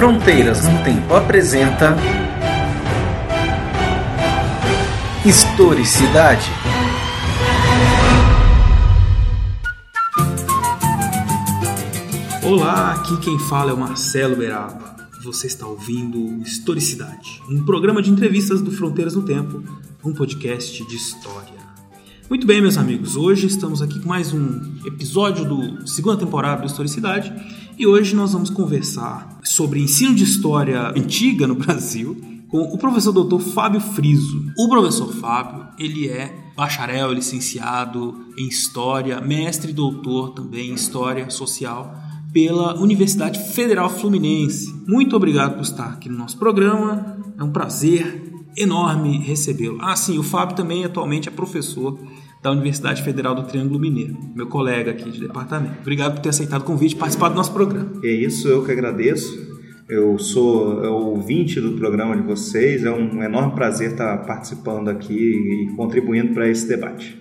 Fronteiras no Tempo apresenta Historicidade. Olá, aqui quem fala é o Marcelo Beraba. Você está ouvindo Historicidade, um programa de entrevistas do Fronteiras no Tempo, um podcast de história. Muito bem, meus amigos, hoje estamos aqui com mais um episódio do segunda temporada do Historicidade e hoje nós vamos conversar sobre ensino de história antiga no Brasil com o professor doutor Fábio Friso. O professor Fábio, ele é bacharel, licenciado em História, mestre e doutor também em História Social pela Universidade Federal Fluminense. Muito obrigado por estar aqui no nosso programa. É um prazer enorme recebê-lo. Ah, sim, o Fábio também atualmente é professor da Universidade Federal do Triângulo Mineiro, meu colega aqui de departamento. Obrigado por ter aceitado o convite e participar do nosso programa. É isso, eu que agradeço. Eu sou ouvinte do programa de vocês, é um enorme prazer estar participando aqui e contribuindo para esse debate.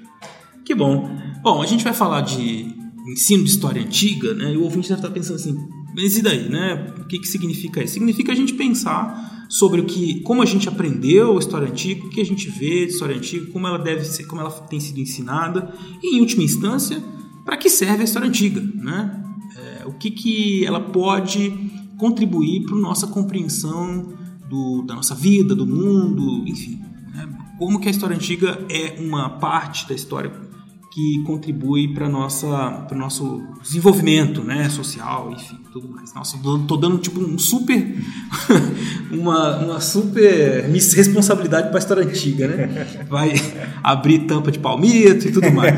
Que bom. Bom, a gente vai falar de ensino de história antiga, né? E o ouvinte deve estar pensando assim, mas e daí, né? O que, que significa isso? Significa a gente pensar sobre o que, como a gente aprendeu a história antiga, o que a gente vê de história antiga, como ela deve ser, como ela tem sido ensinada e, em última instância, para que serve a história antiga, né? É, o que, que ela pode contribuir para a nossa compreensão do, da nossa vida, do mundo, enfim, né? como que a história antiga é uma parte da história que contribui para nossa para o nosso desenvolvimento né social enfim tudo mais. Nossa tô dando tipo um super uma, uma super responsabilidade para a história antiga né? Vai abrir tampa de palmito e tudo mais.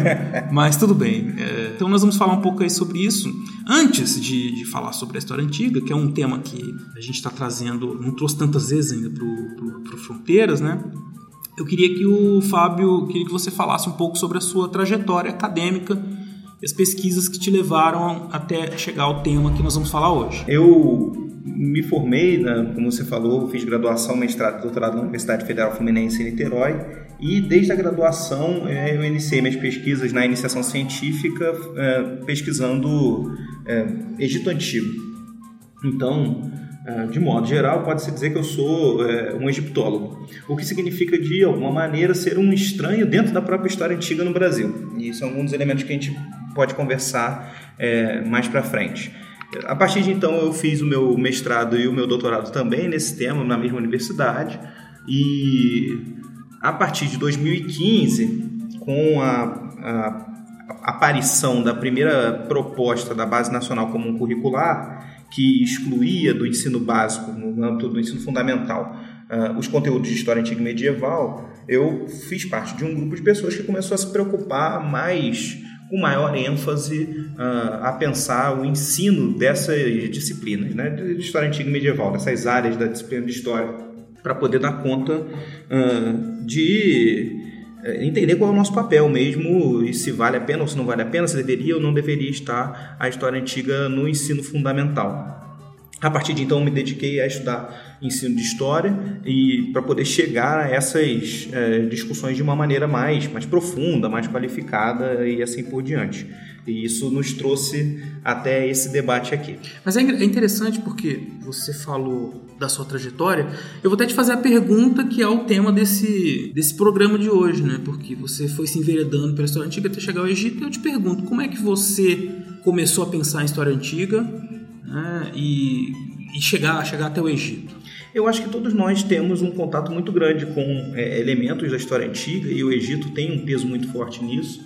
Mas tudo bem é, então nós vamos falar um pouco aí sobre isso. Antes de, de falar sobre a história antiga que é um tema que a gente está trazendo não trouxe tantas vezes ainda para o fronteiras né eu queria que o Fábio, queria que você falasse um pouco sobre a sua trajetória acadêmica e as pesquisas que te levaram até chegar ao tema que nós vamos falar hoje. Eu me formei, né, como você falou, fiz graduação, mestrado e doutorado na Universidade Federal Fluminense em Niterói e desde a graduação é, eu iniciei minhas pesquisas na iniciação científica é, pesquisando é, Egito Antigo. Então, de modo geral, pode-se dizer que eu sou é, um egiptólogo, o que significa, de alguma maneira, ser um estranho dentro da própria história antiga no Brasil. E isso é um dos elementos que a gente pode conversar é, mais para frente. A partir de então, eu fiz o meu mestrado e o meu doutorado também nesse tema, na mesma universidade, e a partir de 2015, com a, a aparição da primeira proposta da Base Nacional Comum Curricular, que excluía do ensino básico, no âmbito do ensino fundamental, uh, os conteúdos de história antiga e medieval, eu fiz parte de um grupo de pessoas que começou a se preocupar mais, com maior ênfase, uh, a pensar o ensino dessas disciplinas, né, de história antiga e medieval, dessas áreas da disciplina de história, para poder dar conta uh, de entender qual é o nosso papel mesmo e se vale a pena ou se não vale a pena, se deveria ou não deveria estar a história antiga no ensino fundamental. A partir de então, me dediquei a estudar ensino de história e para poder chegar a essas é, discussões de uma maneira mais, mais profunda, mais qualificada e assim por diante. E isso nos trouxe até esse debate aqui. Mas é, é interessante porque você falou da sua trajetória. Eu vou até te fazer a pergunta que é o tema desse, desse programa de hoje, né? Porque você foi se enveredando pela história antiga até chegar ao Egito. E eu te pergunto, como é que você começou a pensar em história antiga? né, e, e chegar, chegar até o Egito? Eu acho que todos nós temos um contato muito grande com é, elementos da história antiga e o Egito tem um peso muito forte nisso.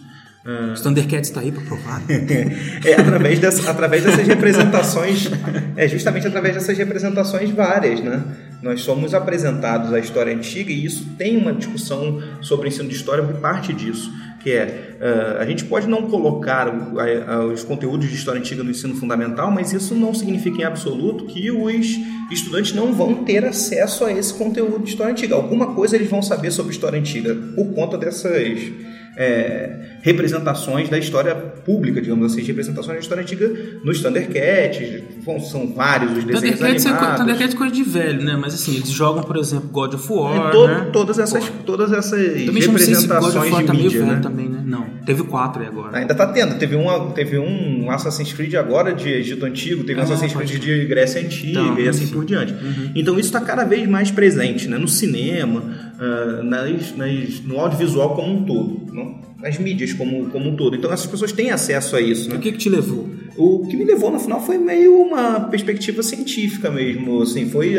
Uh... Os Thundercats está aí para provar. é através, dessa, através dessas representações, é justamente através dessas representações várias, né? Nós somos apresentados à história antiga e isso tem uma discussão sobre o ensino de história que parte disso que é uh, a gente pode não colocar os conteúdos de história antiga no ensino fundamental, mas isso não significa em absoluto que os estudantes não vão ter acesso a esse conteúdo de história antiga. Alguma coisa eles vão saber sobre história antiga por conta dessas é, representações da história pública, digamos assim, representações da história antiga nos Thundercats, são vários os desenhos Thundercats animados. É, Thundercats é coisa de velho, né? Mas assim, eles jogam, por exemplo, God of War, é, todo, né? Todas essas, todas essas representações se de tá mídia, né? também, né? Não, teve quatro aí agora. Ainda tá tendo, teve, uma, teve um um Assassin's Creed agora de Egito Antigo, teve um ah, Assassin's Creed de Grécia Antiga então, e assim por diante. Uhum. Então isso está cada vez mais presente né? no cinema, uh, nas, nas, no audiovisual como um todo, não? nas mídias como, como um todo. Então essas pessoas têm acesso a isso. Né? O que, que te levou? O que me levou no final foi meio uma perspectiva científica mesmo, assim, foi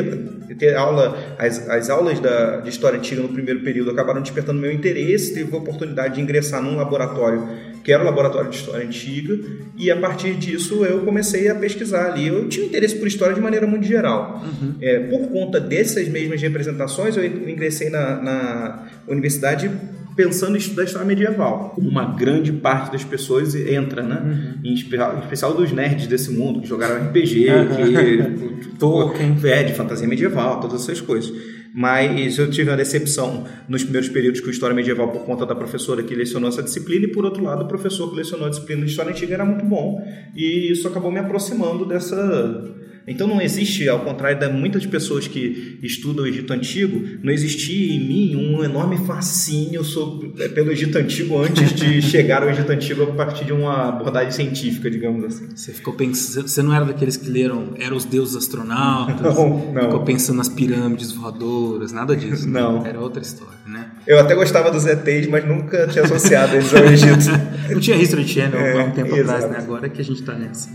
ter aula, as, as aulas da, de história antiga no primeiro período acabaram despertando meu interesse, teve a oportunidade de ingressar num laboratório que era o laboratório de história antiga, e a partir disso eu comecei a pesquisar ali. Eu tinha interesse por história de maneira muito geral. Uhum. É, por conta dessas mesmas representações, eu ingressei na, na universidade pensando em estudar história medieval. Uma grande parte das pessoas entra, né? Uhum. Em, especial dos nerds desse mundo, que jogaram RPG, uhum. que Tolkien, é, de fantasia medieval, todas essas coisas. Mas eu tive uma decepção nos primeiros períodos com História Medieval por conta da professora que lecionou essa disciplina e, por outro lado, o professor que lecionou a disciplina de História Antiga era muito bom e isso acabou me aproximando dessa então não existe, ao contrário de muitas pessoas que estudam o Egito Antigo, não existia em mim um enorme fascínio sobre, é, pelo Egito Antigo antes de chegar ao Egito Antigo a partir de uma abordagem científica, digamos assim. Você ficou pensando, você não era daqueles que leram eram os deuses astronautas, não, não. ficou pensando nas pirâmides voadoras, nada disso. Não. Né? Era outra história, né? Eu até gostava dos ETs, mas nunca tinha associado eles ao Egito. não tinha History Channel é, há um tempo exato. atrás, né? Agora é que a gente está nessa.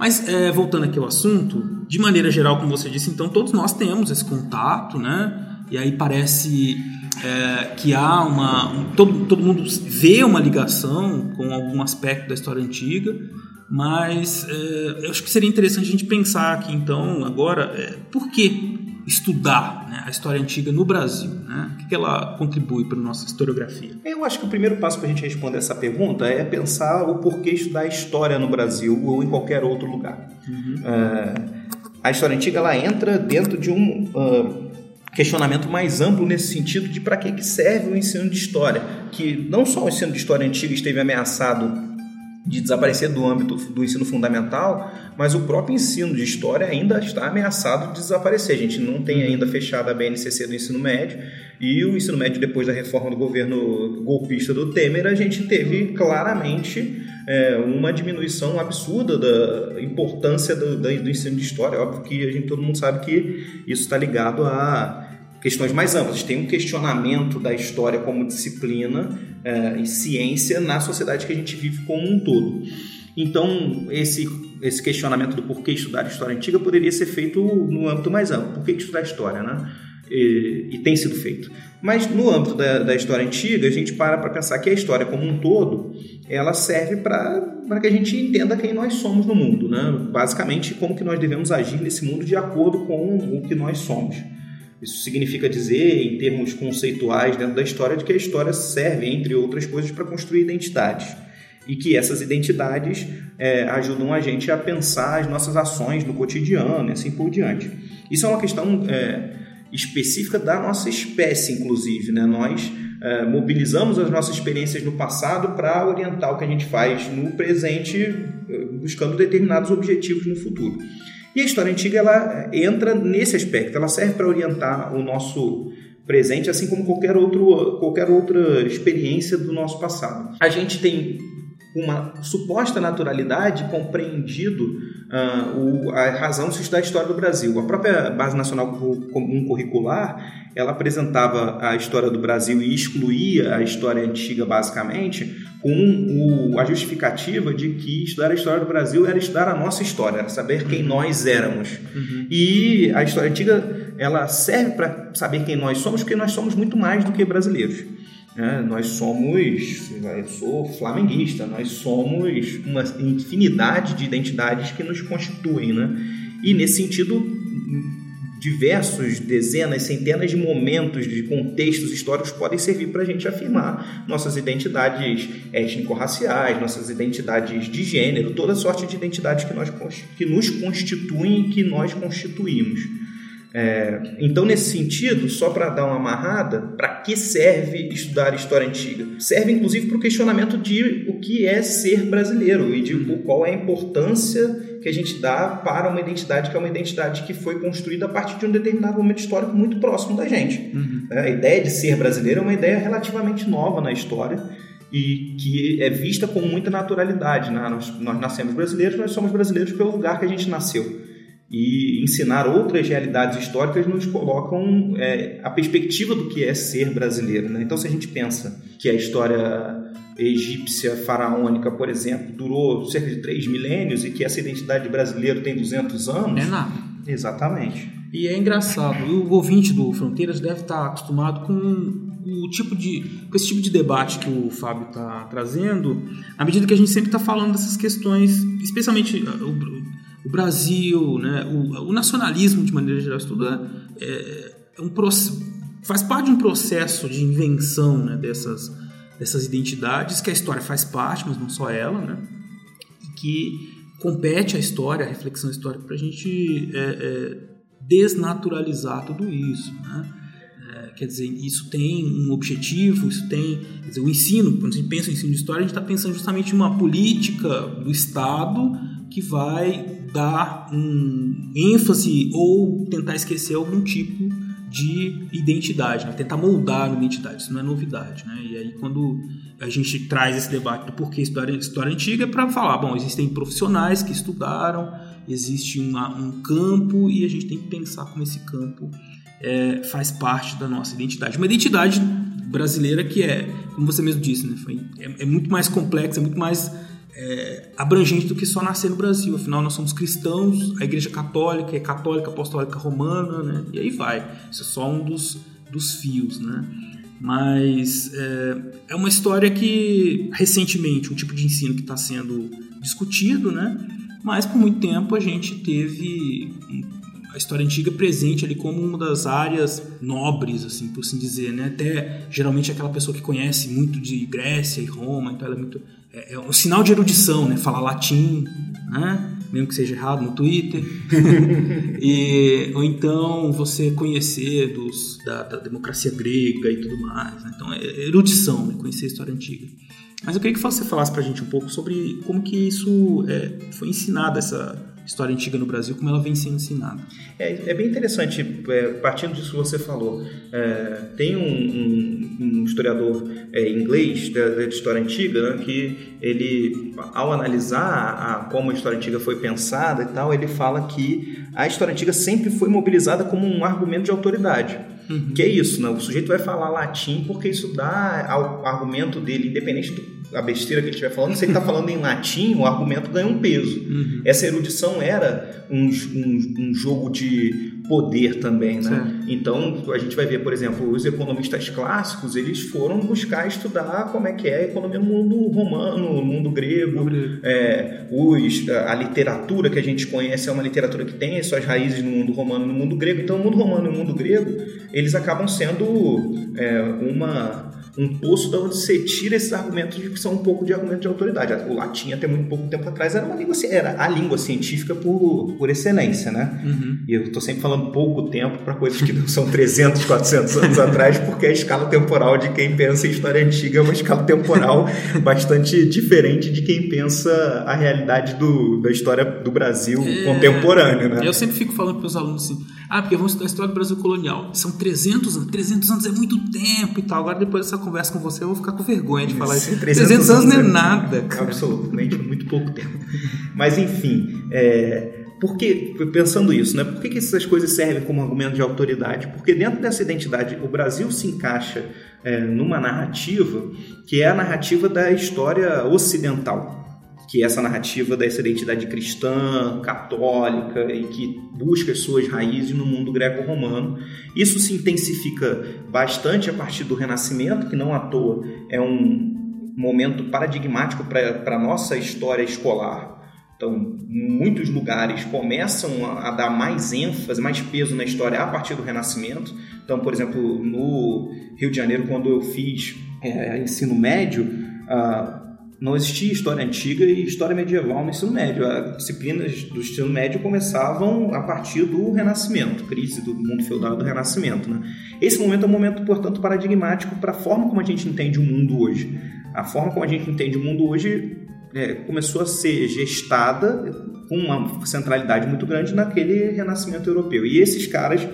Mas é, voltando aqui ao assunto, de maneira geral, como você disse, então todos nós temos esse contato, né? E aí parece é, que há uma. Um, todo, todo mundo vê uma ligação com algum aspecto da história antiga, mas é, eu acho que seria interessante a gente pensar aqui então, agora, é, por que estudar né, a história antiga no Brasil? Né? O que ela contribui para a nossa historiografia? Eu acho que o primeiro passo para a gente responder essa pergunta é pensar o porquê estudar história no Brasil ou em qualquer outro lugar. Uhum. Uh, a história antiga ela entra dentro de um uh, questionamento mais amplo nesse sentido de para que, que serve o ensino de história, que não só o ensino de história antiga esteve ameaçado de desaparecer do âmbito do ensino fundamental, mas o próprio ensino de história ainda está ameaçado de desaparecer. A gente não tem ainda fechado a BNCC do ensino médio e o ensino médio depois da reforma do governo golpista do Temer, a gente teve claramente é, uma diminuição absurda da importância do, do, ensino de história. Óbvio que a gente todo mundo sabe que isso está ligado a questões mais amplas. Tem um questionamento da história como disciplina é, e ciência na sociedade que a gente vive como um todo. Então, esse, esse questionamento do porquê estudar história antiga poderia ser feito no âmbito mais amplo. Por que estudar história, né? E, e tem sido feito. Mas no âmbito da, da história antiga, a gente para para pensar que a história como um todo, ela serve para que a gente entenda quem nós somos no mundo, né? Basicamente, como que nós devemos agir nesse mundo de acordo com o que nós somos. Isso significa dizer, em termos conceituais dentro da história, de que a história serve, entre outras coisas, para construir identidades. E que essas identidades é, ajudam a gente a pensar as nossas ações no cotidiano e assim por diante. Isso é uma questão é, específica da nossa espécie, inclusive. Né? Nós é, mobilizamos as nossas experiências no passado para orientar o que a gente faz no presente, é, buscando determinados objetivos no futuro. E a história antiga ela entra nesse aspecto, ela serve para orientar o nosso presente, assim como qualquer, outro, qualquer outra experiência do nosso passado. A gente tem uma suposta naturalidade compreendido uh, o, a razão de se estudar a história do Brasil. A própria Base Nacional Comum Curricular, ela apresentava a história do Brasil e excluía a história antiga, basicamente, com o, a justificativa de que estudar a história do Brasil era estudar a nossa história, era saber quem nós éramos. Uhum. E a história antiga, ela serve para saber quem nós somos, porque nós somos muito mais do que brasileiros. É, nós somos, eu sou flamenguista, nós somos uma infinidade de identidades que nos constituem, né? E nesse sentido, diversos, dezenas, centenas de momentos, de contextos históricos podem servir para a gente afirmar nossas identidades étnico-raciais, nossas identidades de gênero, toda sorte de identidades que, nós, que nos constituem e que nós constituímos. É, então, nesse sentido, só para dar uma amarrada, para que serve estudar história antiga? Serve inclusive para o questionamento de o que é ser brasileiro e de qual é a importância que a gente dá para uma identidade que é uma identidade que foi construída a partir de um determinado momento histórico muito próximo da gente. Uhum. É, a ideia de ser brasileiro é uma ideia relativamente nova na história e que é vista com muita naturalidade. Né? Nós, nós nascemos brasileiros, nós somos brasileiros pelo lugar que a gente nasceu. E ensinar outras realidades históricas nos colocam é, a perspectiva do que é ser brasileiro. Né? Então, se a gente pensa que a história egípcia faraônica, por exemplo, durou cerca de três milênios e que essa identidade de brasileiro tem 200 anos. É nada. Exatamente. E é engraçado, o ouvinte do Fronteiras deve estar acostumado com o tipo de, com esse tipo de debate que o Fábio está trazendo, à medida que a gente sempre está falando dessas questões, especialmente uh, o, Brasil, né, o, o, nacionalismo de maneira geral, tudo é, é, é um faz parte de um processo de invenção né, dessas, dessas identidades, que a história faz parte, mas não só ela, né, e que compete à história, à reflexão histórica, para a gente é, é, desnaturalizar tudo isso. Né? É, quer dizer, isso tem um objetivo, isso tem. Quer dizer, o ensino, quando a gente pensa em ensino de história, a gente está pensando justamente em uma política do Estado que vai dar um ênfase ou tentar esquecer algum tipo de identidade, né? tentar moldar uma identidade, isso não é novidade. Né? E aí, quando a gente traz esse debate do porquê história, história antiga, é para falar: bom, existem profissionais que estudaram, existe uma, um campo e a gente tem que pensar como esse campo é, faz parte da nossa identidade. Uma identidade brasileira que é, como você mesmo disse, né, foi, é, é muito mais complexa, é muito mais é, abrangente do que só nascer no Brasil. Afinal, nós somos cristãos, a Igreja Católica é católica, apostólica romana, né? E aí vai. Isso é só um dos, dos fios, né? Mas é, é uma história que, recentemente, um tipo de ensino que está sendo discutido, né? Mas por muito tempo a gente teve a história antiga presente ali como uma das áreas nobres, assim, por assim dizer, né? Até geralmente aquela pessoa que conhece muito de Grécia e Roma, então ela é muito é, é um sinal de erudição, né? Falar latim, né? Mesmo que seja errado no Twitter. e, ou então você conhecer dos, da, da, democracia grega e tudo mais. Né? Então é erudição, né? conhecer a história antiga. Mas eu queria que você falasse pra gente um pouco sobre como que isso é, foi ensinado, essa história antiga no Brasil, como ela vem sendo ensinada. É, é bem interessante, é, partindo disso que você falou. É, tem um, um, um historiador é, inglês da, da, história antiga né, que ele, ao analisar a, como a história antiga foi pensada e tal, ele fala que a história antiga sempre foi mobilizada como um argumento de autoridade. Uhum. Que é isso, né? o sujeito vai falar latim porque isso dá ao argumento dele, independente do a besteira que ele estiver falando, se ele está falando em latim, o argumento ganha um peso. Uhum. Essa erudição era um, um, um, jogo de poder também, né? Certo. Então, a gente vai ver, por exemplo, os economistas clássicos, eles foram buscar estudar como é que é a economia no mundo romano, no mundo grego. É, os, a, a literatura que a gente conhece é uma literatura que tem as suas raízes no mundo romano e no mundo grego. Então, o mundo romano e o mundo grego, eles acabam sendo é, uma um poço de onde você tira esses argumentos que são um pouco de argumento de autoridade. O latim, até muito pouco tempo atrás, era uma língua, era a língua científica por, por excelência, né? Uhum. E eu estou sempre falando pouco tempo para coisas que não são 300, 400 anos atrás, porque a escala temporal de quem pensa em história antiga é uma escala temporal bastante diferente de quem pensa a realidade do, da história do Brasil é... contemporâneo, né? Eu sempre fico falando para os alunos assim, ah, porque vamos estudar a história do Brasil colonial. São 300 anos, 300 anos é muito tempo e tal. Agora depois dessa conversa com você, eu vou ficar com vergonha de falar isso. 300, 300 anos não é nada. Cara. Absolutamente, muito pouco tempo. Mas enfim, é, por que, pensando isso, né? Por que, que essas coisas servem como argumento de autoridade? Porque dentro dessa identidade, o Brasil se encaixa é, numa narrativa que é a narrativa da história ocidental que é essa narrativa dessa identidade cristã, católica e que busca as suas raízes no mundo greco-romano. Isso se intensifica bastante a partir do Renascimento, que não à toa é um momento paradigmático para a nossa história escolar. Então, muitos lugares começam a, dar mais ênfase, mais peso na história a partir do Renascimento. Então, por exemplo, no Rio de Janeiro, quando eu fiz é, ensino médio, uh, não existia história antiga e história medieval no ensino médio. As disciplinas do ensino médio começavam a partir do Renascimento, crise do mundo feudal do Renascimento. Né? Esse momento é um momento, portanto, paradigmático para a forma como a gente entende o mundo hoje. A forma como a gente entende o mundo hoje é, começou a ser gestada com uma centralidade muito grande naquele Renascimento europeu. E esses caras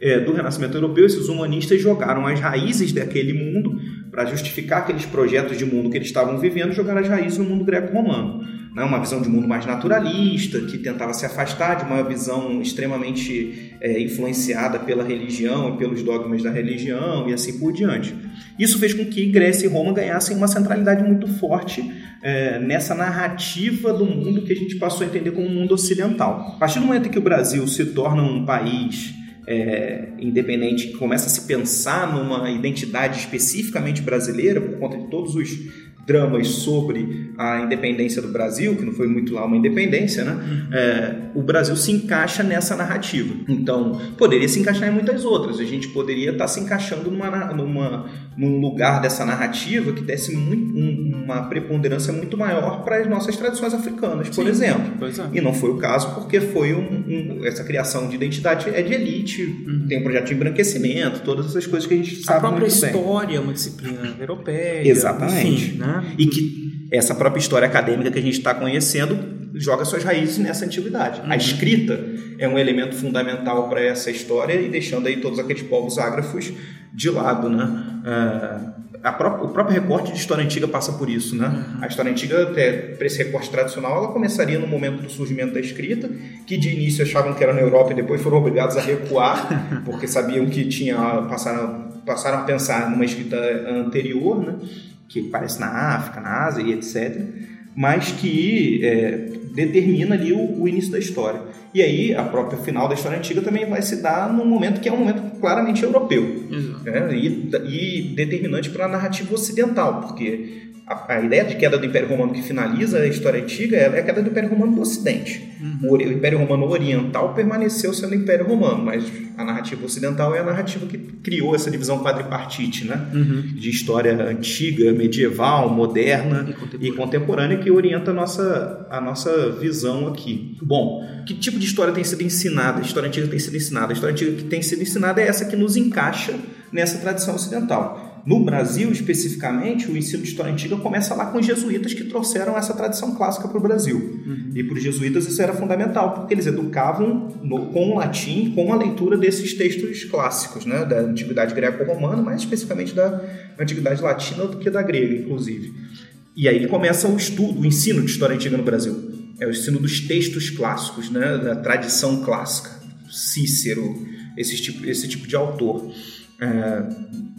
é, do Renascimento Europeu, esses humanistas jogaram as raízes daquele mundo para justificar aqueles projetos de mundo que eles estavam vivendo, jogaram as raízes no mundo greco-romano. Né? Uma visão de mundo mais naturalista, que tentava se afastar de uma visão extremamente é, influenciada pela religião e pelos dogmas da religião e assim por diante. Isso fez com que Grécia e Roma ganhassem uma centralidade muito forte é, nessa narrativa do mundo que a gente passou a entender como um mundo ocidental. A partir do momento em que o Brasil se torna um país é, independente começa a se pensar numa identidade especificamente brasileira por conta de todos os dramas sobre a independência do Brasil, que não foi muito lá uma independência, né? Uhum. É, o Brasil se encaixa nessa narrativa. Então, poderia se encaixar em muitas outras. A gente poderia estar se encaixando numa, numa, num lugar dessa narrativa que desse muito, um, uma preponderância muito maior para as nossas tradições africanas, por Sim, exemplo. É. E não foi o caso porque foi um, um, essa criação de identidade é de elite, uhum. tem um projeto de embranquecimento, todas essas coisas que a gente sabe A própria história bem. é uma disciplina europeia. Exatamente. Enfim, né? E que essa própria história acadêmica que a gente está conhecendo joga suas raízes nessa antiguidade. Uhum. A escrita é um elemento fundamental para essa história e deixando aí todos aqueles povos ágrafos de lado, né? Uh, Própria, o próprio recorte de história antiga passa por isso, né? Uhum. A história antiga, para esse recorte tradicional, ela começaria no momento do surgimento da escrita, que de início achavam que era na Europa e depois foram obrigados a recuar, porque sabiam que tinha passaram, passaram a pensar numa escrita anterior, né? Que aparece na África, na Ásia e etc., mas que é, determina ali o, o, início da história. E aí a própria final da história antiga também vai se dar num momento que é um momento claramente europeu né? e, e determinante para a narrativa ocidental, porque a, a, ideia de queda do Império Romano que finaliza a história antiga é a queda do Império Romano do Ocidente. Uhum. O, o, Império Romano Oriental permaneceu sendo Império Romano, mas a narrativa ocidental é a narrativa que criou essa divisão quadripartite, né? Uhum. De história antiga, medieval, moderna e contemporânea. e contemporânea, que orienta a nossa, a nossa visão aqui. Bom, que tipo de história tem sido ensinada? A história antiga tem sido ensinada. A história antiga que tem sido ensinada é essa que nos encaixa nessa tradição ocidental. No Brasil, especificamente, o ensino de história antiga começa lá com os jesuítas que trouxeram essa tradição clássica para o Brasil. Uhum. E para os jesuítas isso era fundamental, porque eles educavam no, com o latim, com a leitura desses textos clássicos, né, da antiguidade greco-romana, mais especificamente da antiguidade latina do que da grega, inclusive. E aí começa o estudo, o ensino de história antiga no Brasil. É o ensino dos textos clássicos, né, da tradição clássica. Cícero, esse tipo, esse tipo de autor é,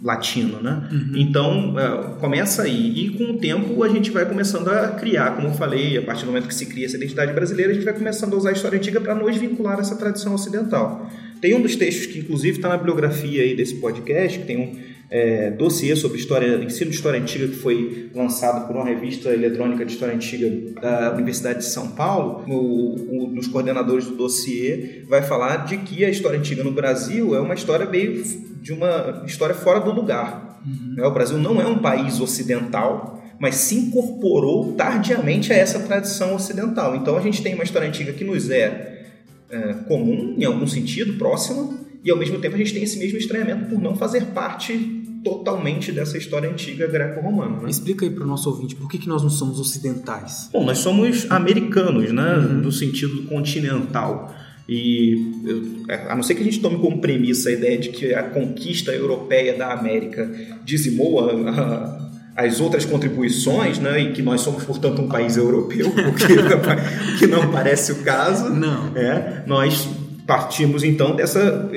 latino, né? Uhum. Então é, começa aí e com o tempo a gente vai começando a criar, como eu falei, a partir do momento que se cria essa identidade brasileira, a gente vai começando a usar a história antiga para nos vincular a essa tradição ocidental. Tem um dos textos que inclusive está na bibliografia aí desse podcast, que tem um é, dossiê sobre história, ensino de história antiga que foi lançado por uma revista eletrônica de história antiga da Universidade de São Paulo. Um dos coordenadores do dossiê vai falar de que a história antiga no Brasil é uma história meio de uma história fora do lugar. Uhum. Né? O Brasil não é um país ocidental, mas se incorporou tardiamente a essa tradição ocidental. Então a gente tem uma história antiga que nos é, é comum, em algum sentido, próxima, e ao mesmo tempo a gente tem esse mesmo estranhamento por não fazer parte totalmente dessa história antiga greco-romana. Né? Explica aí para o nosso ouvinte por que, que nós não somos ocidentais. Bom, nós somos americanos, né, uhum. no sentido continental. E a não ser que a gente tome como premissa a ideia de que a conquista europeia da América dizimou a, a, as outras contribuições, né, e que nós somos, portanto, um país europeu, o que, o que não parece o caso. Não. É, nós partimos então dessa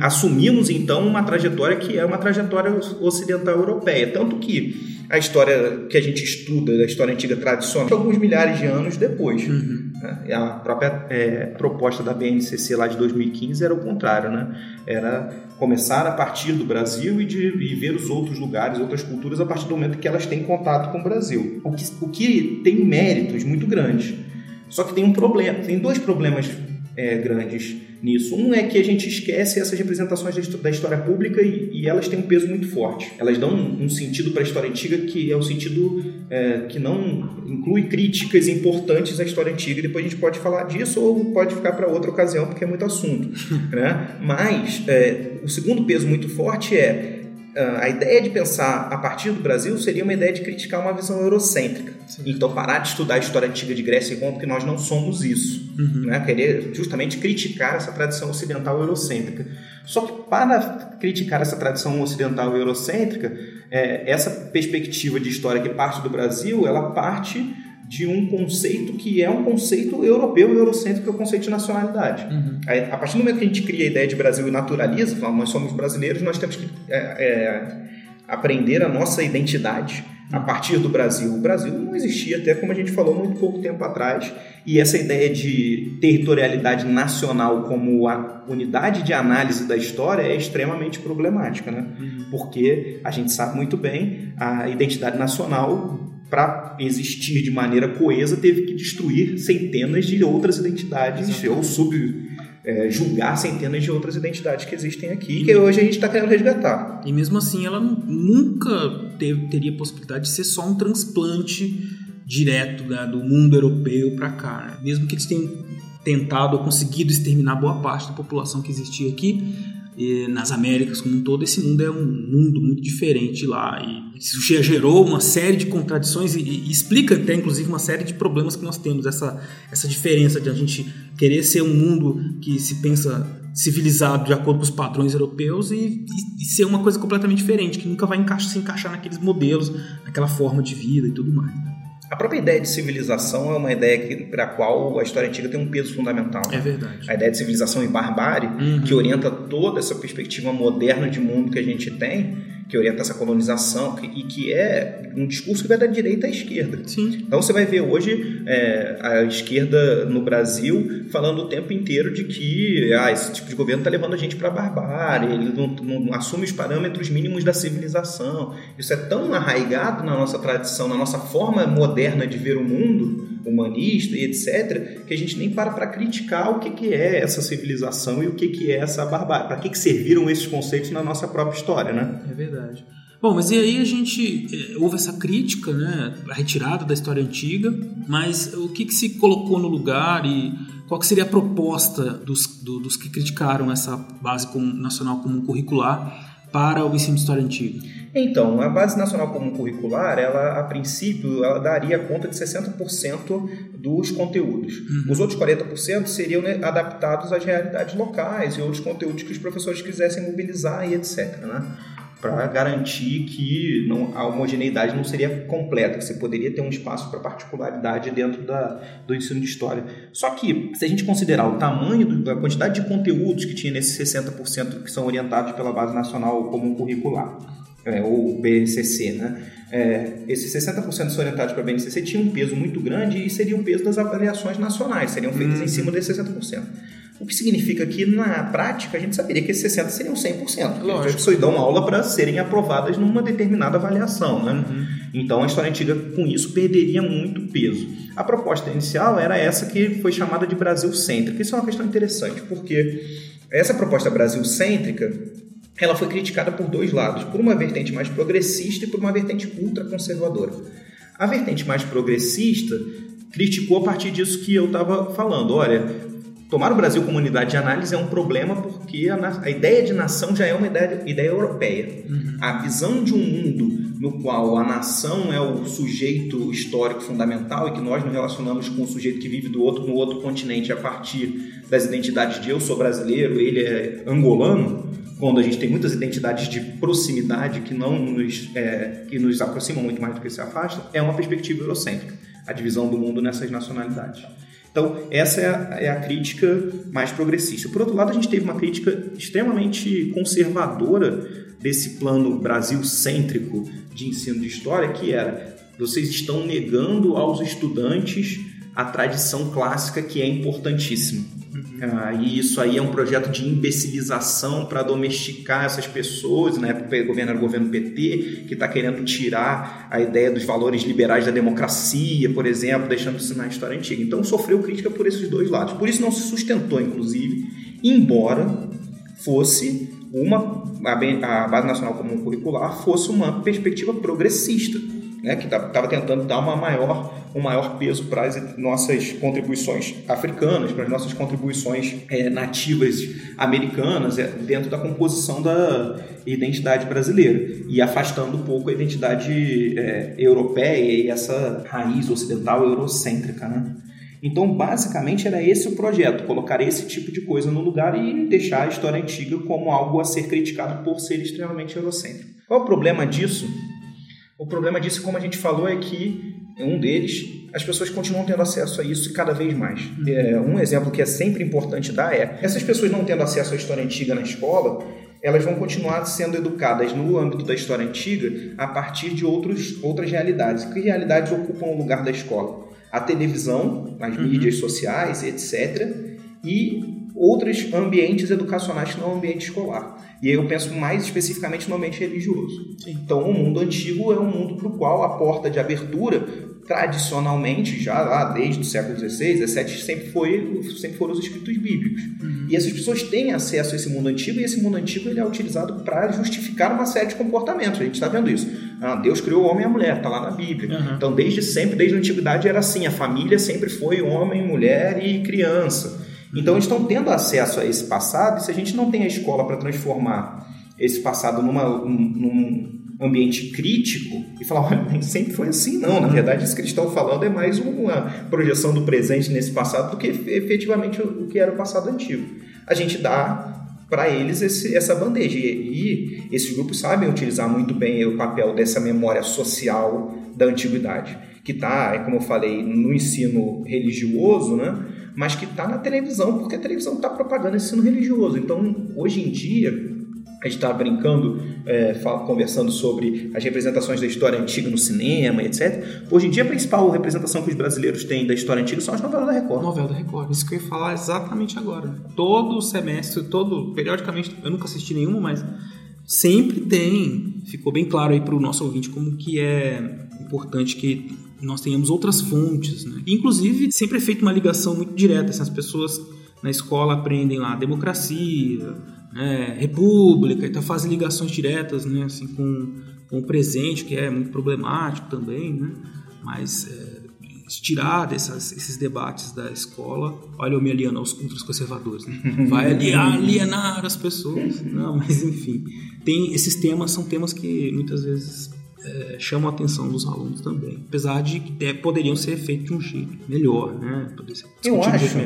assumimos então uma trajetória que é uma trajetória ocidental europeia tanto que a história que a gente estuda da história antiga tradicional alguns milhares de anos depois uhum. né? a própria é, proposta da BNCC lá de 2015 era o contrário né era começar a partir do Brasil e de e ver os outros lugares outras culturas a partir do momento que elas têm contato com o Brasil o que, o que tem méritos muito grandes só que tem um problema tem dois problemas é, grandes nisso. Um é que a gente esquece essas representações da história pública e, e elas têm um peso muito forte. Elas dão um, um sentido para a história antiga que é um sentido é, que não inclui críticas importantes à história antiga. Depois a gente pode falar disso ou pode ficar para outra ocasião porque é muito assunto. né? Mas é, o segundo peso muito forte é a ideia de pensar a partir do Brasil seria uma ideia de criticar uma visão eurocêntrica. Sim. Então, parar de estudar a história antiga de Grécia e Roma, porque nós não somos isso. Uhum. Né? Querer justamente criticar essa tradição ocidental eurocêntrica. Só que, para criticar essa tradição ocidental eurocêntrica, é, essa perspectiva de história que parte do Brasil, ela parte de um conceito que é um conceito europeu eurocêntrico, que é o conceito de nacionalidade. Uhum. Aí, a partir do momento que a gente cria a ideia de Brasil e naturaliza, falamos, nós somos brasileiros, nós temos que é, é, aprender a nossa identidade a partir do Brasil. O Brasil não existia, até como a gente falou, muito pouco tempo atrás, e essa ideia de territorialidade nacional como a unidade de análise da história é extremamente problemática, né? Uhum. Porque a gente sabe muito bem a identidade nacional para existir de maneira coesa, teve que destruir centenas de outras identidades Exatamente. ou sub é, julgar centenas de outras identidades que existem aqui e que hoje a gente está querendo resgatar. E mesmo assim, ela nunca teve, teria possibilidade de ser só um transplante direto né, do mundo europeu para cá. Né? Mesmo que eles tenham tentado ou conseguido exterminar boa parte da população que existia aqui, nas Américas como um todo, esse mundo é um mundo muito diferente lá. E isso gerou uma série de contradições e, e, explica até, inclusive, uma série de problemas que nós temos. Essa, essa diferença de a gente querer ser um mundo que se pensa civilizado de acordo com os padrões europeus e, e, e ser uma coisa completamente diferente, que nunca vai encaixar, se encaixar naqueles modelos, naquela forma de vida e tudo mais. A própria ideia de civilização é uma ideia para a qual a história antiga tem um peso fundamental. É verdade. A ideia de civilização e barbárie, uhum. que orienta toda essa perspectiva moderna de mundo que a gente tem, que orienta essa colonização e que é um discurso que vai da direita à esquerda. Sim. Então você vai ver hoje é, a esquerda no Brasil falando o tempo inteiro de que ah, esse tipo de governo está levando a gente para a barbárie, ele não, não, assume os parâmetros mínimos da civilização. Isso é tão arraigado na nossa tradição, na nossa forma moderna de ver o mundo, humanista e etc., que a gente nem para para criticar o que, que é essa civilização e o que, que é essa barbárie. Para que, que serviram esses conceitos na nossa própria história, né? É verdade. Bom, mas e aí a gente é, houve essa crítica, né, a retirada da história antiga, mas o que, que se colocou no lugar e qual que seria a proposta dos, do, dos que criticaram essa base comum, nacional comum curricular para o ensino de história antiga? Então, a Base Nacional Comum Curricular, ela a princípio, ela daria conta de 60% dos conteúdos. Uhum. Os outros 40% seriam né, adaptados às realidades locais e outros conteúdos que os professores quisessem mobilizar e etc. Né? Para garantir que não, a homogeneidade não seria completa, que você poderia ter um espaço para particularidade dentro da, do ensino de história. Só que, se a gente considerar o tamanho, da quantidade de conteúdos que tinha nesses 60% que são orientados pela Base Nacional Comum Curricular, é, ou BNCC, né? É, esses 60% são orientados para a BNCC tinham um peso muito grande e seria o peso das avaliações nacionais, seriam feitas uhum. em cima desses 60%. O que significa que, na prática, a gente saberia que esses 60 seriam 100%. Lógico. As pessoas dão aula para serem aprovadas numa determinada avaliação. Né? Uhum. Então, a história antiga, com isso, perderia muito peso. A proposta inicial era essa que foi chamada de Brasil-cêntrica. Isso é uma questão interessante, porque essa proposta Brasil-cêntrica ela foi criticada por dois lados, por uma vertente mais progressista e por uma vertente ultraconservadora. A vertente mais progressista criticou a partir disso que eu estava falando. Olha, tomar o Brasil como unidade de análise é um problema porque a, a ideia de nação já é uma ideia, ideia europeia. Uhum. A visão de um mundo no qual a nação é o sujeito histórico fundamental e que nós nos relacionamos com o sujeito que vive do outro no outro continente a partir das identidades de eu sou brasileiro, ele é angolano, quando a gente tem muitas identidades de proximidade que não nos, é, que nos aproximam muito mais do que se afastam, é uma perspectiva eurocêntrica, a divisão do mundo nessas nacionalidades. Então, essa é a, é a, crítica mais progressista. Por outro lado, a gente teve uma crítica extremamente conservadora desse plano Brasil-cêntrico de ensino de história, que era: vocês estão negando aos estudantes a tradição clássica que é importantíssima. Ah, e isso aí é um projeto de imbecilização para domesticar essas pessoas. Na época o governo era o governo PT, que está querendo tirar a ideia dos valores liberais da democracia, por exemplo, deixando de ensinar a história antiga. Então sofreu crítica por esses dois lados. Por isso não se sustentou, inclusive, embora fosse uma a Base Nacional Comum Curricular fosse uma perspectiva progressista né, que estava tentando dar uma maior, um maior peso para as nossas contribuições africanas, para as nossas contribuições é, nativas americanas é, dentro da composição da identidade brasileira e afastando um pouco a identidade é, europeia e essa raiz ocidental eurocêntrica, né? Então, basicamente, era esse o projeto: colocar esse tipo de coisa no lugar e deixar a história antiga como algo a ser criticado por ser extremamente eurocêntrico. Qual é o problema disso? O problema disso, como a gente falou, é que um deles, as pessoas continuam tendo acesso a isso cada vez mais. É, um exemplo que é sempre importante dar é: essas pessoas não tendo acesso à história antiga na escola, elas vão continuar sendo educadas no âmbito da história antiga a partir de outros, outras realidades. Que realidades ocupam o lugar da escola? A televisão, as uhum. mídias sociais, etc. E outros ambientes educacionais que não é o ambiente escolar. E aí eu penso mais especificamente no ambiente religioso. Sim. Então, o mundo antigo é um mundo para o qual a porta de abertura, tradicionalmente, já lá desde o século XVI, XVII, sempre, foi, sempre foram os escritos bíblicos. Uhum. E essas pessoas têm acesso a esse mundo antigo, e esse mundo antigo ele é utilizado para justificar uma série de comportamentos. A gente está vendo isso. Ah, Deus criou o homem e a mulher, está lá na Bíblia. Uhum. Então, desde sempre, desde a antiguidade, era assim: a família sempre foi homem, mulher e criança. Então eles estão tendo acesso a esse passado e se a gente não tem a escola para transformar esse passado numa, num ambiente crítico e falar, olha, nem sempre foi assim, não. Na verdade, isso que eles estão falando é mais uma projeção do presente nesse passado do que efetivamente o que era o passado antigo. A gente dá para eles esse, essa bandeja. E, e, esses grupos sabem utilizar muito bem o papel dessa memória social da antiguidade, que está, é como eu falei, no ensino religioso, né? Mas que está na televisão, porque a televisão está propagando esse ensino religioso. Então, hoje em dia, a gente está brincando, é, conversando sobre as representações da história antiga no cinema, etc. Hoje em dia, a principal representação que os brasileiros têm da história antiga são as novelas da Record. Novela da Record, isso que eu ia falar exatamente agora. Todo semestre, todo, periodicamente, eu nunca assisti nenhuma, mas sempre tem. Ficou bem claro aí para o nosso ouvinte como que é importante que nós tenhamos outras fontes. Né? Inclusive, sempre é feita uma ligação muito direta. Assim, as pessoas na escola aprendem lá democracia, né, república, então fazem ligações diretas né, assim, com, com o presente, que é muito problemático também. Né? Mas é, tirar dessas, esses debates da escola, olha eu me aliando aos conservadores, né? vai alienar as pessoas. Não, mas enfim, tem esses temas são temas que muitas vezes é, chamam a atenção dos alunos também. Apesar de que é, poderiam ser feitos de um jeito melhor, né? Eu acho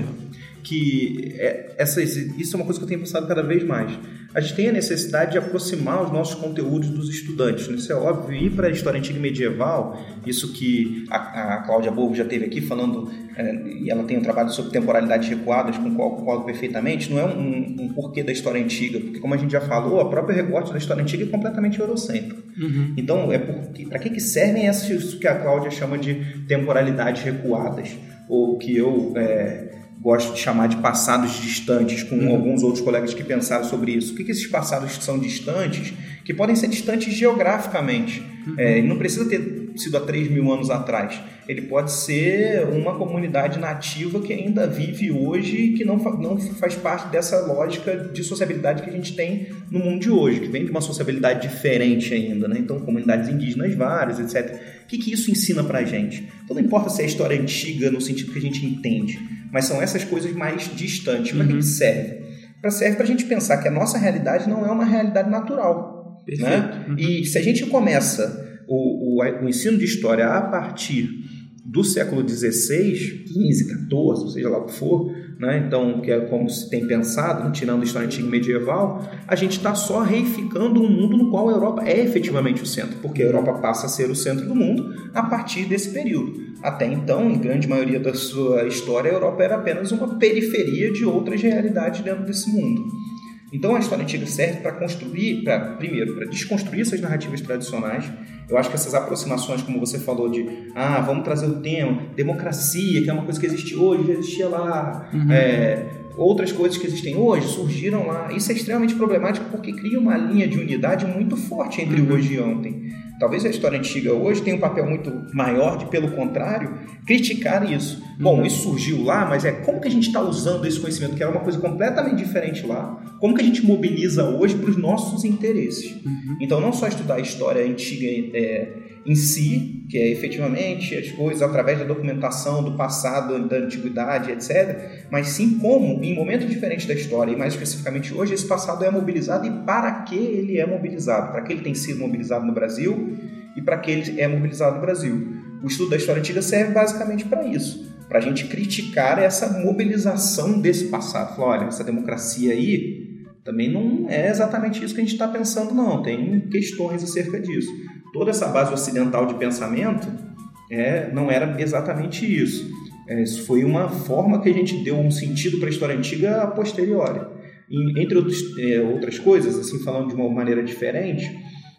que é, essa, isso é uma coisa que eu tenho pensado cada vez mais. A gente tem a necessidade de aproximar os nossos conteúdos dos estudantes. Isso é óbvio. Ir para a história antiga e medieval, isso que a, a Cláudia Borgo já teve aqui falando, é, e ela tem um trabalho sobre temporalidades recuadas, com o qual concordo perfeitamente, não é um, um, porquê da história antiga, porque, como a gente já falou, a própria recorte da história antiga é completamente eurocêntrico. Uhum. Então, é para que, que servem essas que a Cláudia chama de temporalidades recuadas? Ou que eu. É, gosto de chamar de passados distantes, com uhum. alguns outros colegas que pensaram sobre isso. O que, que esses passados são distantes? Que podem ser distantes geograficamente. Uhum. É, não precisa ter sido há 3 mil anos atrás. Ele pode ser uma comunidade nativa que ainda vive hoje e que não, não faz parte dessa lógica de sociabilidade que a gente tem no mundo de hoje, que vem de uma sociabilidade diferente ainda. Né? Então, comunidades indígenas várias, etc. O que, que isso ensina pra gente? Então, não importa se é história antiga no sentido que a gente entende mas são essas coisas mais distantes. Para uhum. que serve? Para serve para a gente pensar que a nossa realidade não é uma realidade natural. Né? Uhum. E se a gente começa o, o, o ensino de história a partir do século XVI, 15, 14, seja lá o que for, né? então, que é como se tem pensado, né? tirando a história antiga e medieval, a gente está só reificando um mundo no qual a Europa é efetivamente o centro, porque a Europa passa a ser o centro do mundo a partir desse período. Até então, em grande maioria da sua história, a Europa era apenas uma periferia de outras realidades dentro desse mundo. Então a história antiga serve para construir, para primeiro, para desconstruir essas narrativas tradicionais. Eu acho que essas aproximações, como você falou, de ah, vamos trazer o tema, democracia, que é uma coisa que existe hoje, já existia lá. Uhum. É, outras coisas que existem hoje surgiram lá. Isso é extremamente problemático porque cria uma linha de unidade muito forte entre uhum. hoje e ontem. Talvez a história antiga hoje tenha um papel muito maior de, pelo contrário, criticar isso. Bom, uhum. isso surgiu lá, mas é como que a gente está usando esse conhecimento, que era uma coisa completamente diferente lá, como que a gente mobiliza hoje para os nossos interesses. Uhum. Então, não só estudar a história antiga é, em si, que é efetivamente as coisas através da documentação do passado, da antiguidade, etc., mas sim como, em momentos diferentes da história, e mais especificamente hoje, esse passado é mobilizado e para que ele é mobilizado, para que ele tem sido mobilizado no Brasil e para que ele é mobilizado no Brasil. O estudo da história antiga serve basicamente para isso, para a gente criticar essa mobilização desse passado. Falar, olha, essa democracia aí também não é exatamente isso que a gente está pensando, não. Tem questões acerca disso toda essa base ocidental de pensamento é, não era exatamente isso. É, isso foi uma forma que a gente deu um sentido para a história antiga a posteriori. E, entre outros, é, outras coisas, assim falando de uma maneira diferente,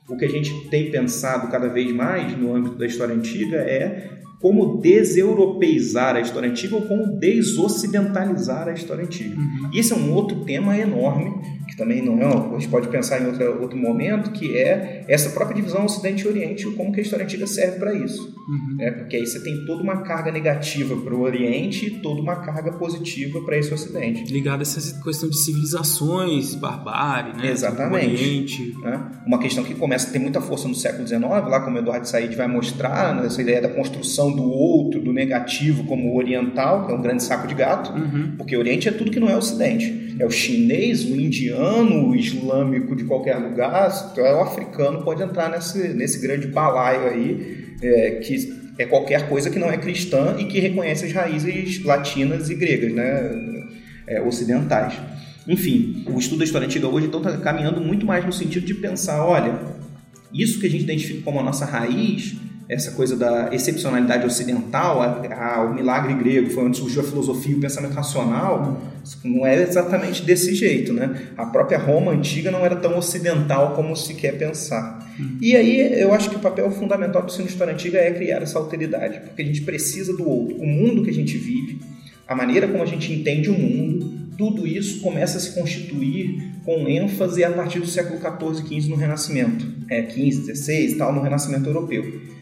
o que a gente tem pensado cada vez mais no âmbito da história antiga é como deseuropeizar a história antiga ou como desocidentalizar a história antiga. Uhum. Esse é um outro tema enorme que também não é, a gente pode pensar em outra, outro momento, que é essa própria divisão Ocidente e Oriente, como que a história antiga serve para isso. Uhum. É, porque aí você tem toda uma carga negativa para o Oriente e toda uma carga positiva para esse Ocidente. Ligado a essa questão de civilizações, barbárie, né? Exatamente. Oriente. Né? Uma questão que começa a ter muita força no século XIX, lá como Eduardo Said vai mostrar, né, essa ideia da construção do outro, do negativo como oriental, que é um grande saco de gato, uhum. porque o Oriente é tudo que não é Ocidente. É o chinês, o indiano, o islâmico de qualquer lugar, o africano pode entrar nesse, nesse grande balaio aí, é, que é qualquer coisa que não é cristã e que reconhece as raízes latinas e gregas, né, é, ocidentais. Enfim, o estudo da história antiga hoje então está caminhando muito mais no sentido de pensar, olha, isso que a gente identifica como a nossa raiz essa coisa da excepcionalidade ocidental, a, a, o milagre grego foi onde surgiu a filosofia e o pensamento racional, não é exatamente desse jeito, né? A própria Roma antiga não era tão ocidental como se quer pensar. E aí eu acho que o papel fundamental do ensino história antiga é criar essa alteridade, porque a gente precisa do outro. O mundo que a gente vive, a maneira como a gente entende o mundo, tudo isso começa a se constituir com ênfase a partir do século XIV e XV no Renascimento. É, 15, 16 tal, no Renascimento Europeu.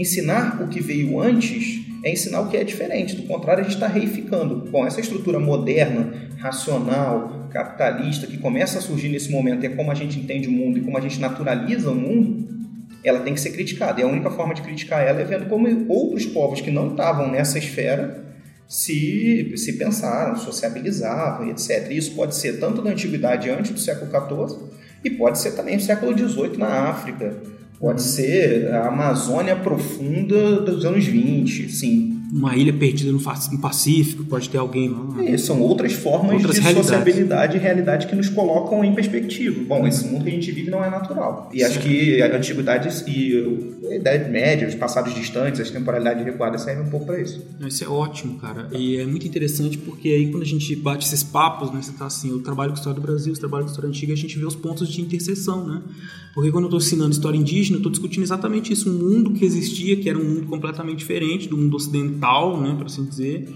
Ensinar o que veio antes é ensinar o que é diferente, do contrário, a gente está reificando. Bom, essa estrutura moderna, racional, capitalista, que começa a surgir nesse momento, é como a gente entende o mundo e como a gente naturaliza o mundo, ela tem que ser criticada. E a única forma de criticar ela é vendo como outros povos que não estavam nessa esfera se, se pensaram, sociabilizavam etc. E isso pode ser tanto da antiguidade antes do século XIV e pode ser também no século XVIII na África Pode ser a Amazônia profunda dos anos 20, sim. Uma ilha perdida no Pacífico, pode ter alguém lá. É, são outras formas outras de realidades. sociabilidade e realidade que nos colocam em perspectiva. Bom, esse mundo que a gente vive não é natural. E acho que a antiguidade e a Idade Média, os passados distantes, as temporalidades recuadas servem um pouco para isso. Isso é ótimo, cara. E é muito interessante porque aí quando a gente bate esses papos, né, você tá assim, eu trabalho com história do Brasil, você trabalha com história antiga, a gente vê os pontos de interseção, né? Porque quando eu estou ensinando história indígena, eu estou discutindo exatamente isso, um mundo que existia, que era um mundo completamente diferente do mundo ocidental, né, para assim dizer,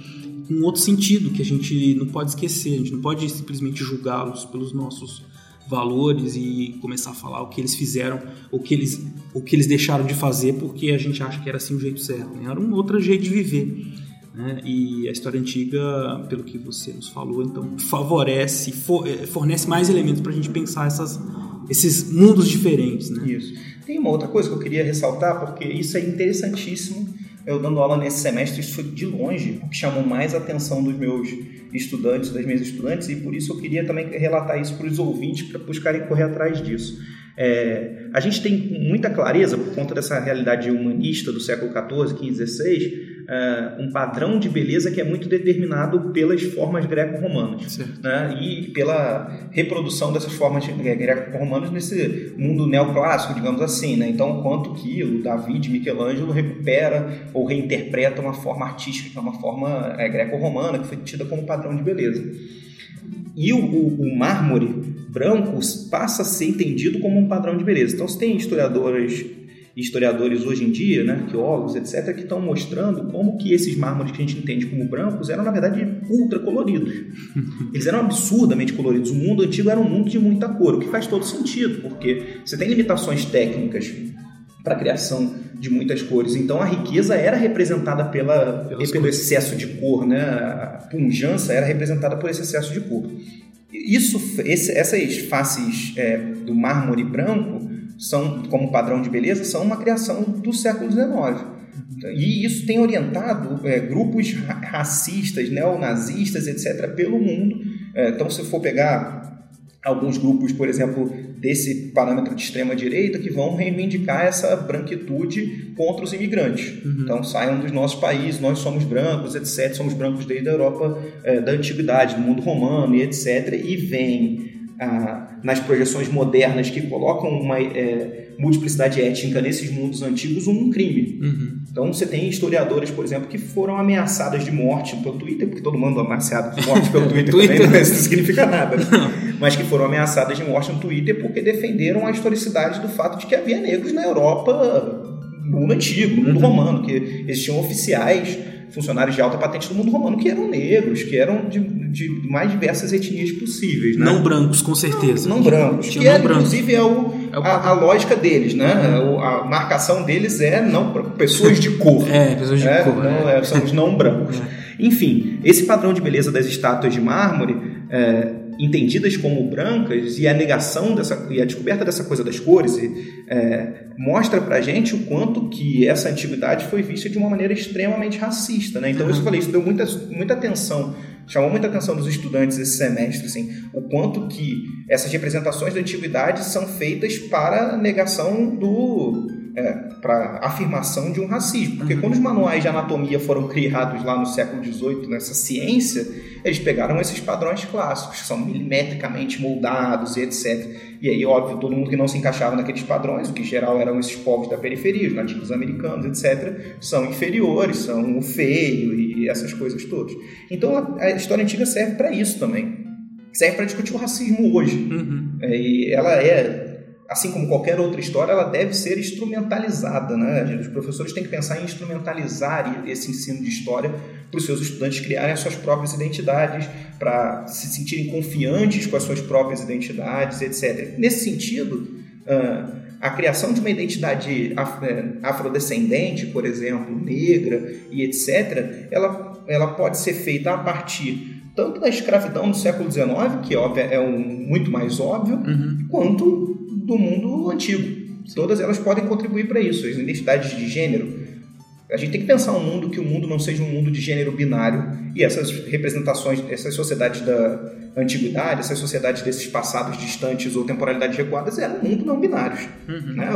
com outro sentido que a gente não pode esquecer, a gente não pode simplesmente julgá-los pelos nossos valores e começar a falar o que eles fizeram, o que eles, o que eles deixaram de fazer porque a gente acha que era assim o jeito certo. Né? Era um outro jeito de viver. Né? E a história antiga, pelo que você nos falou, então favorece, eh, fornece mais elementos para a gente pensar essas esses mundos diferentes, né? Isso. Tem uma outra coisa que eu queria ressaltar, porque isso é interessantíssimo. Eu dando aula nesse semestre, isso foi de longe o que chamou mais atenção dos meus estudantes, das minhas estudantes, e por isso eu queria também relatar isso para os ouvintes, para buscarem correr atrás disso. É, a gente tem muita clareza, por conta dessa realidade humanista do século XIV, XV, XVI, uh, um padrão de beleza que é muito determinado pelas formas greco-romanas né? e pela reprodução dessas formas greco-romanas nesse mundo neoclássico, digamos assim. Né? Então, quanto que o David Michelangelo recupera ou reinterpreta uma forma artística, que é uma forma é, greco-romana, que foi tida como padrão de beleza. E o, o, o mármore branco passa a ser entendido como um padrão de beleza. Então, você tem historiadores historiadores hoje em dia, né, arqueólogos, etc., que estão mostrando como que esses mármores que a gente entende como brancos eram, na verdade, ultra coloridos. Eles eram absurdamente coloridos. O mundo antigo era um mundo de muita cor, o que faz todo sentido, porque você tem limitações técnicas para a criação de muitas cores. Então a riqueza era representada pela, pelo excesso de cor, né? a punjança era representada por esse excesso de cor. Isso, esse, essas faces é, do mármore branco são, como padrão de beleza, são uma criação do século XIX. E isso tem orientado é, grupos racistas, neonazistas, etc., pelo mundo. É, então, se for pegar alguns grupos, por exemplo, desse parâmetro de extrema direita que vão reivindicar essa branquitude contra os imigrantes. Uhum. Então saiam dos nossos países, nós somos brancos, etc. Somos brancos desde a Europa é, da antiguidade, do mundo romano e etc. E vem ah, nas projeções modernas que colocam uma é, multiplicidade étnica nesses mundos antigos um crime. Uhum. Então você tem historiadoras, por exemplo, que foram ameaçadas de morte pelo Twitter, porque todo mundo é ameaçado de morte pelo Twitter, Twitter. também, não significa nada, né? mas que foram ameaçadas de morte no Twitter porque defenderam a historicidade do fato de que havia negros na Europa no mundo antigo, no mundo uhum. romano, que existiam oficiais funcionários de alta patente do mundo romano que eram negros, que eram de, de mais diversas etnias possíveis. Né? Não brancos, com certeza. Não, não brancos. Que, é, inclusive, é, o, é. A, a, lógica deles, né? Uhum. A marcação deles é não pessoas de cor. é, pessoas de é, cor. Não, é. são os não brancos. É. Enfim, esse padrão de beleza das estátuas de mármore é, entendidas como brancas e a negação dessa e a descoberta dessa coisa das cores é, mostra para gente o quanto que essa antiguidade foi vista de uma maneira extremamente racista, né? Então uhum. isso eu falei, isso deu muita muita atenção, chamou muita atenção dos estudantes esse semestre, assim, o quanto que essas representações da antiguidade são feitas para negação do é, para afirmação de um racismo. Porque quando os manuais de anatomia foram criados lá no século XVIII, nessa ciência, eles pegaram esses padrões clássicos, que são milimetricamente moldados e etc. E aí, óbvio, todo mundo que não se encaixava naqueles padrões, o que em geral eram esses povos da periferia, os nativos americanos, etc., são inferiores, são o feio e essas coisas todas. Então, a história antiga serve para isso também. Serve para discutir o racismo hoje. Uhum. É, e ela é assim como qualquer outra história, ela deve ser instrumentalizada. Né? Os professores têm que pensar em instrumentalizar esse ensino de história para os seus estudantes criarem as suas próprias identidades, para se sentirem confiantes com as suas próprias identidades, etc. Nesse sentido, a criação de uma identidade afrodescendente, por exemplo, negra e etc., ela, ela pode ser feita a partir tanto da escravidão do século XIX, que é um, muito mais óbvio, uhum. quanto do mundo antigo. Todas elas podem contribuir para isso. As identidades de gênero. A gente tem que pensar um mundo que o mundo não seja um mundo de gênero binário e essas representações, essas sociedades da antiguidade, essas sociedades desses passados distantes ou temporalidades recuadas eram mundo não binários. Uhum. Né?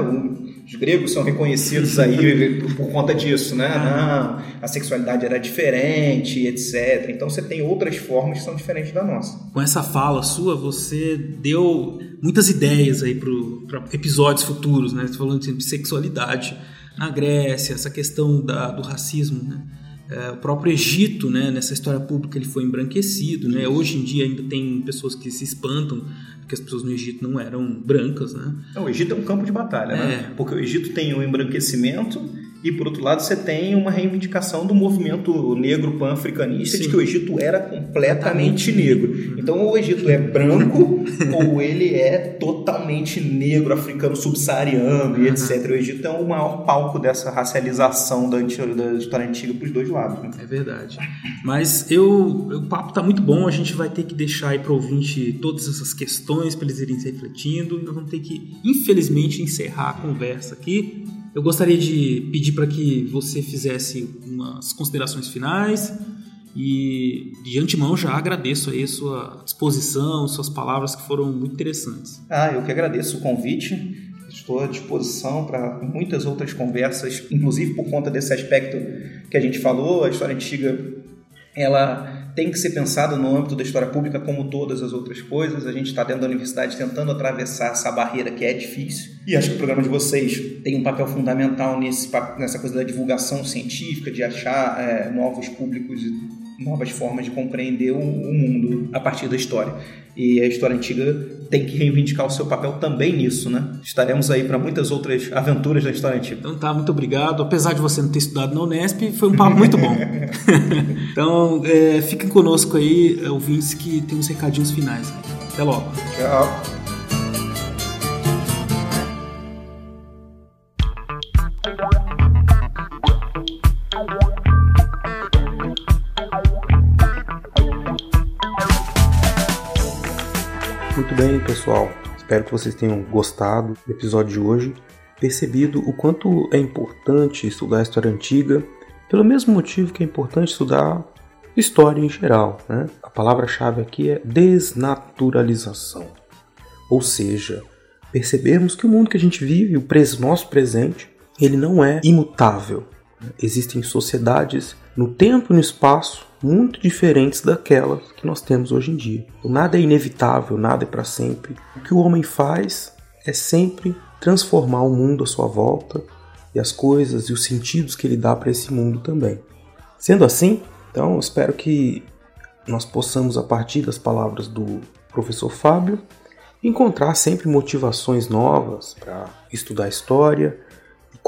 Os gregos são reconhecidos aí por conta disso, né? Não, a sexualidade era diferente, etc. Então você tem outras formas que são diferentes da nossa. Com essa fala sua, você deu muitas ideias aí para episódios futuros, né? Falando de sexualidade na Grécia, essa questão da, do racismo, né? É, o próprio Egito, né, nessa história pública, ele foi embranquecido. Né? Hoje em dia ainda tem pessoas que se espantam porque as pessoas no Egito não eram brancas. Né? o Egito é um campo de batalha, né? é. né? porque o Egito tem o embranquecimento e por outro lado você tem uma reivindicação do movimento negro pan-africanista de que o Egito era completamente negro. Então ou o Egito é branco ou ele é totalmente negro, africano subsaariano e etc. O Egito é o maior palco dessa racialização da, da história antiga para os dois lados. Né? É verdade. Mas eu, o papo está muito bom, a gente vai ter que deixar aí para o ouvinte todas essas questões para eles irem se refletindo. Nós vamos ter que, infelizmente, encerrar a conversa aqui. Eu gostaria de pedir para que você fizesse umas considerações finais e de antemão já agradeço aí sua exposição, suas palavras que foram muito interessantes. Ah, eu que agradeço o convite. Estou à disposição para muitas outras conversas, inclusive por conta desse aspecto que a gente falou, a história antiga, ela tem que ser pensado no âmbito da história pública como todas as outras coisas. A gente está dentro da universidade tentando atravessar essa barreira que é difícil. E acho que o programa de vocês tem um papel fundamental nesse, nessa coisa da divulgação científica, de achar é, novos públicos novas formas de compreender o, o, mundo a partir da história. E a história antiga tem que reivindicar o seu papel também nisso, né? Estaremos aí para muitas outras aventuras da história antiga. Então tá, muito obrigado. Apesar de você não ter estudado na Unesp, foi um papo muito bom. então, é, fiquem conosco aí, ouvintes, que tem uns recadinhos finais. Até logo. Tchau. Pessoal? Espero que vocês tenham gostado do episódio de hoje, percebido o quanto é importante estudar a história antiga, pelo mesmo motivo que é importante estudar história em geral. Né? A palavra-chave aqui é desnaturalização. Ou seja, percebermos que o mundo que a gente vive, o nosso presente, ele não é imutável. Existem sociedades no tempo e no espaço muito diferentes daquelas que nós temos hoje em dia. Nada é inevitável, nada é para sempre. O que o homem faz é sempre transformar o mundo à sua volta e as coisas e os sentidos que ele dá para esse mundo também. Sendo assim, então espero que nós possamos, a partir das palavras do professor Fábio, encontrar sempre motivações novas para estudar história,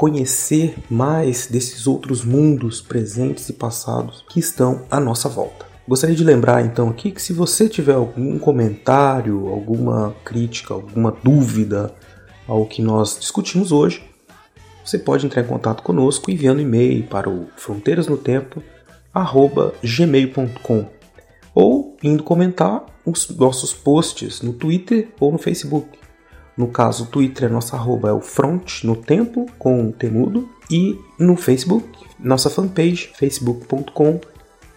conhecer mais desses outros mundos presentes e passados que estão à nossa volta. Gostaria de lembrar então aqui que se você tiver algum comentário, alguma crítica, alguma dúvida ao que nós discutimos hoje, você pode entrar em contato conosco enviando e-mail para o fronteirasnotempo@gmail.com ou indo comentar os nossos posts no Twitter ou no Facebook. No caso, o Twitter, é nossa arroba é o front no tempo, com temudo. E no Facebook, nossa fanpage, facebook.com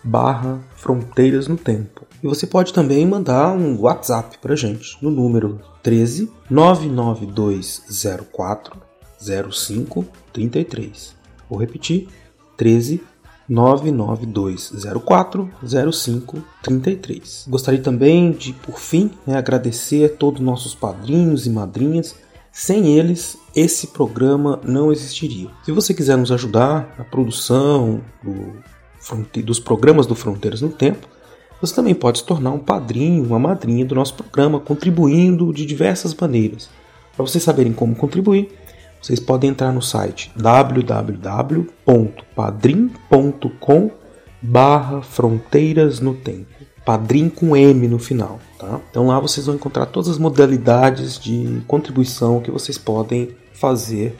barra fronteiras no tempo. E você pode também mandar um WhatsApp pra gente no número 13 99204 0533. Vou repetir, 13 992040533. Gostaria também de, por fim, né, agradecer a todos os nossos padrinhos e madrinhas. Sem eles, esse programa não existiria. Se você quiser nos ajudar na produção do, dos programas do Fronteiras no Tempo, você também pode se tornar um padrinho, uma madrinha do nosso programa, contribuindo de diversas maneiras. Para vocês saberem como contribuir, vocês podem entrar no site www.padrim.com barra Fronteiras no Tempo. Padrim com M no final, tá? Então lá vocês vão encontrar todas as modalidades de contribuição que vocês podem fazer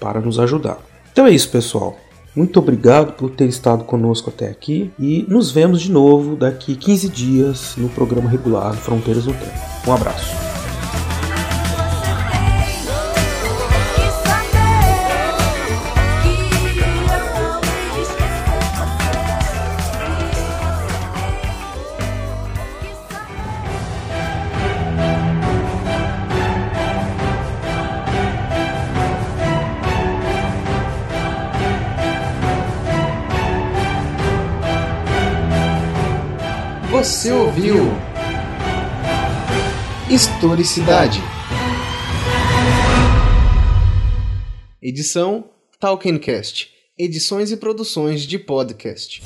para nos ajudar. Então é isso, pessoal. Muito obrigado por ter estado conosco até aqui e nos vemos de novo daqui 15 dias no programa regular Fronteiras no Tempo. Um abraço. Historicidade. Edição Talkencast. Edições e produções de podcast.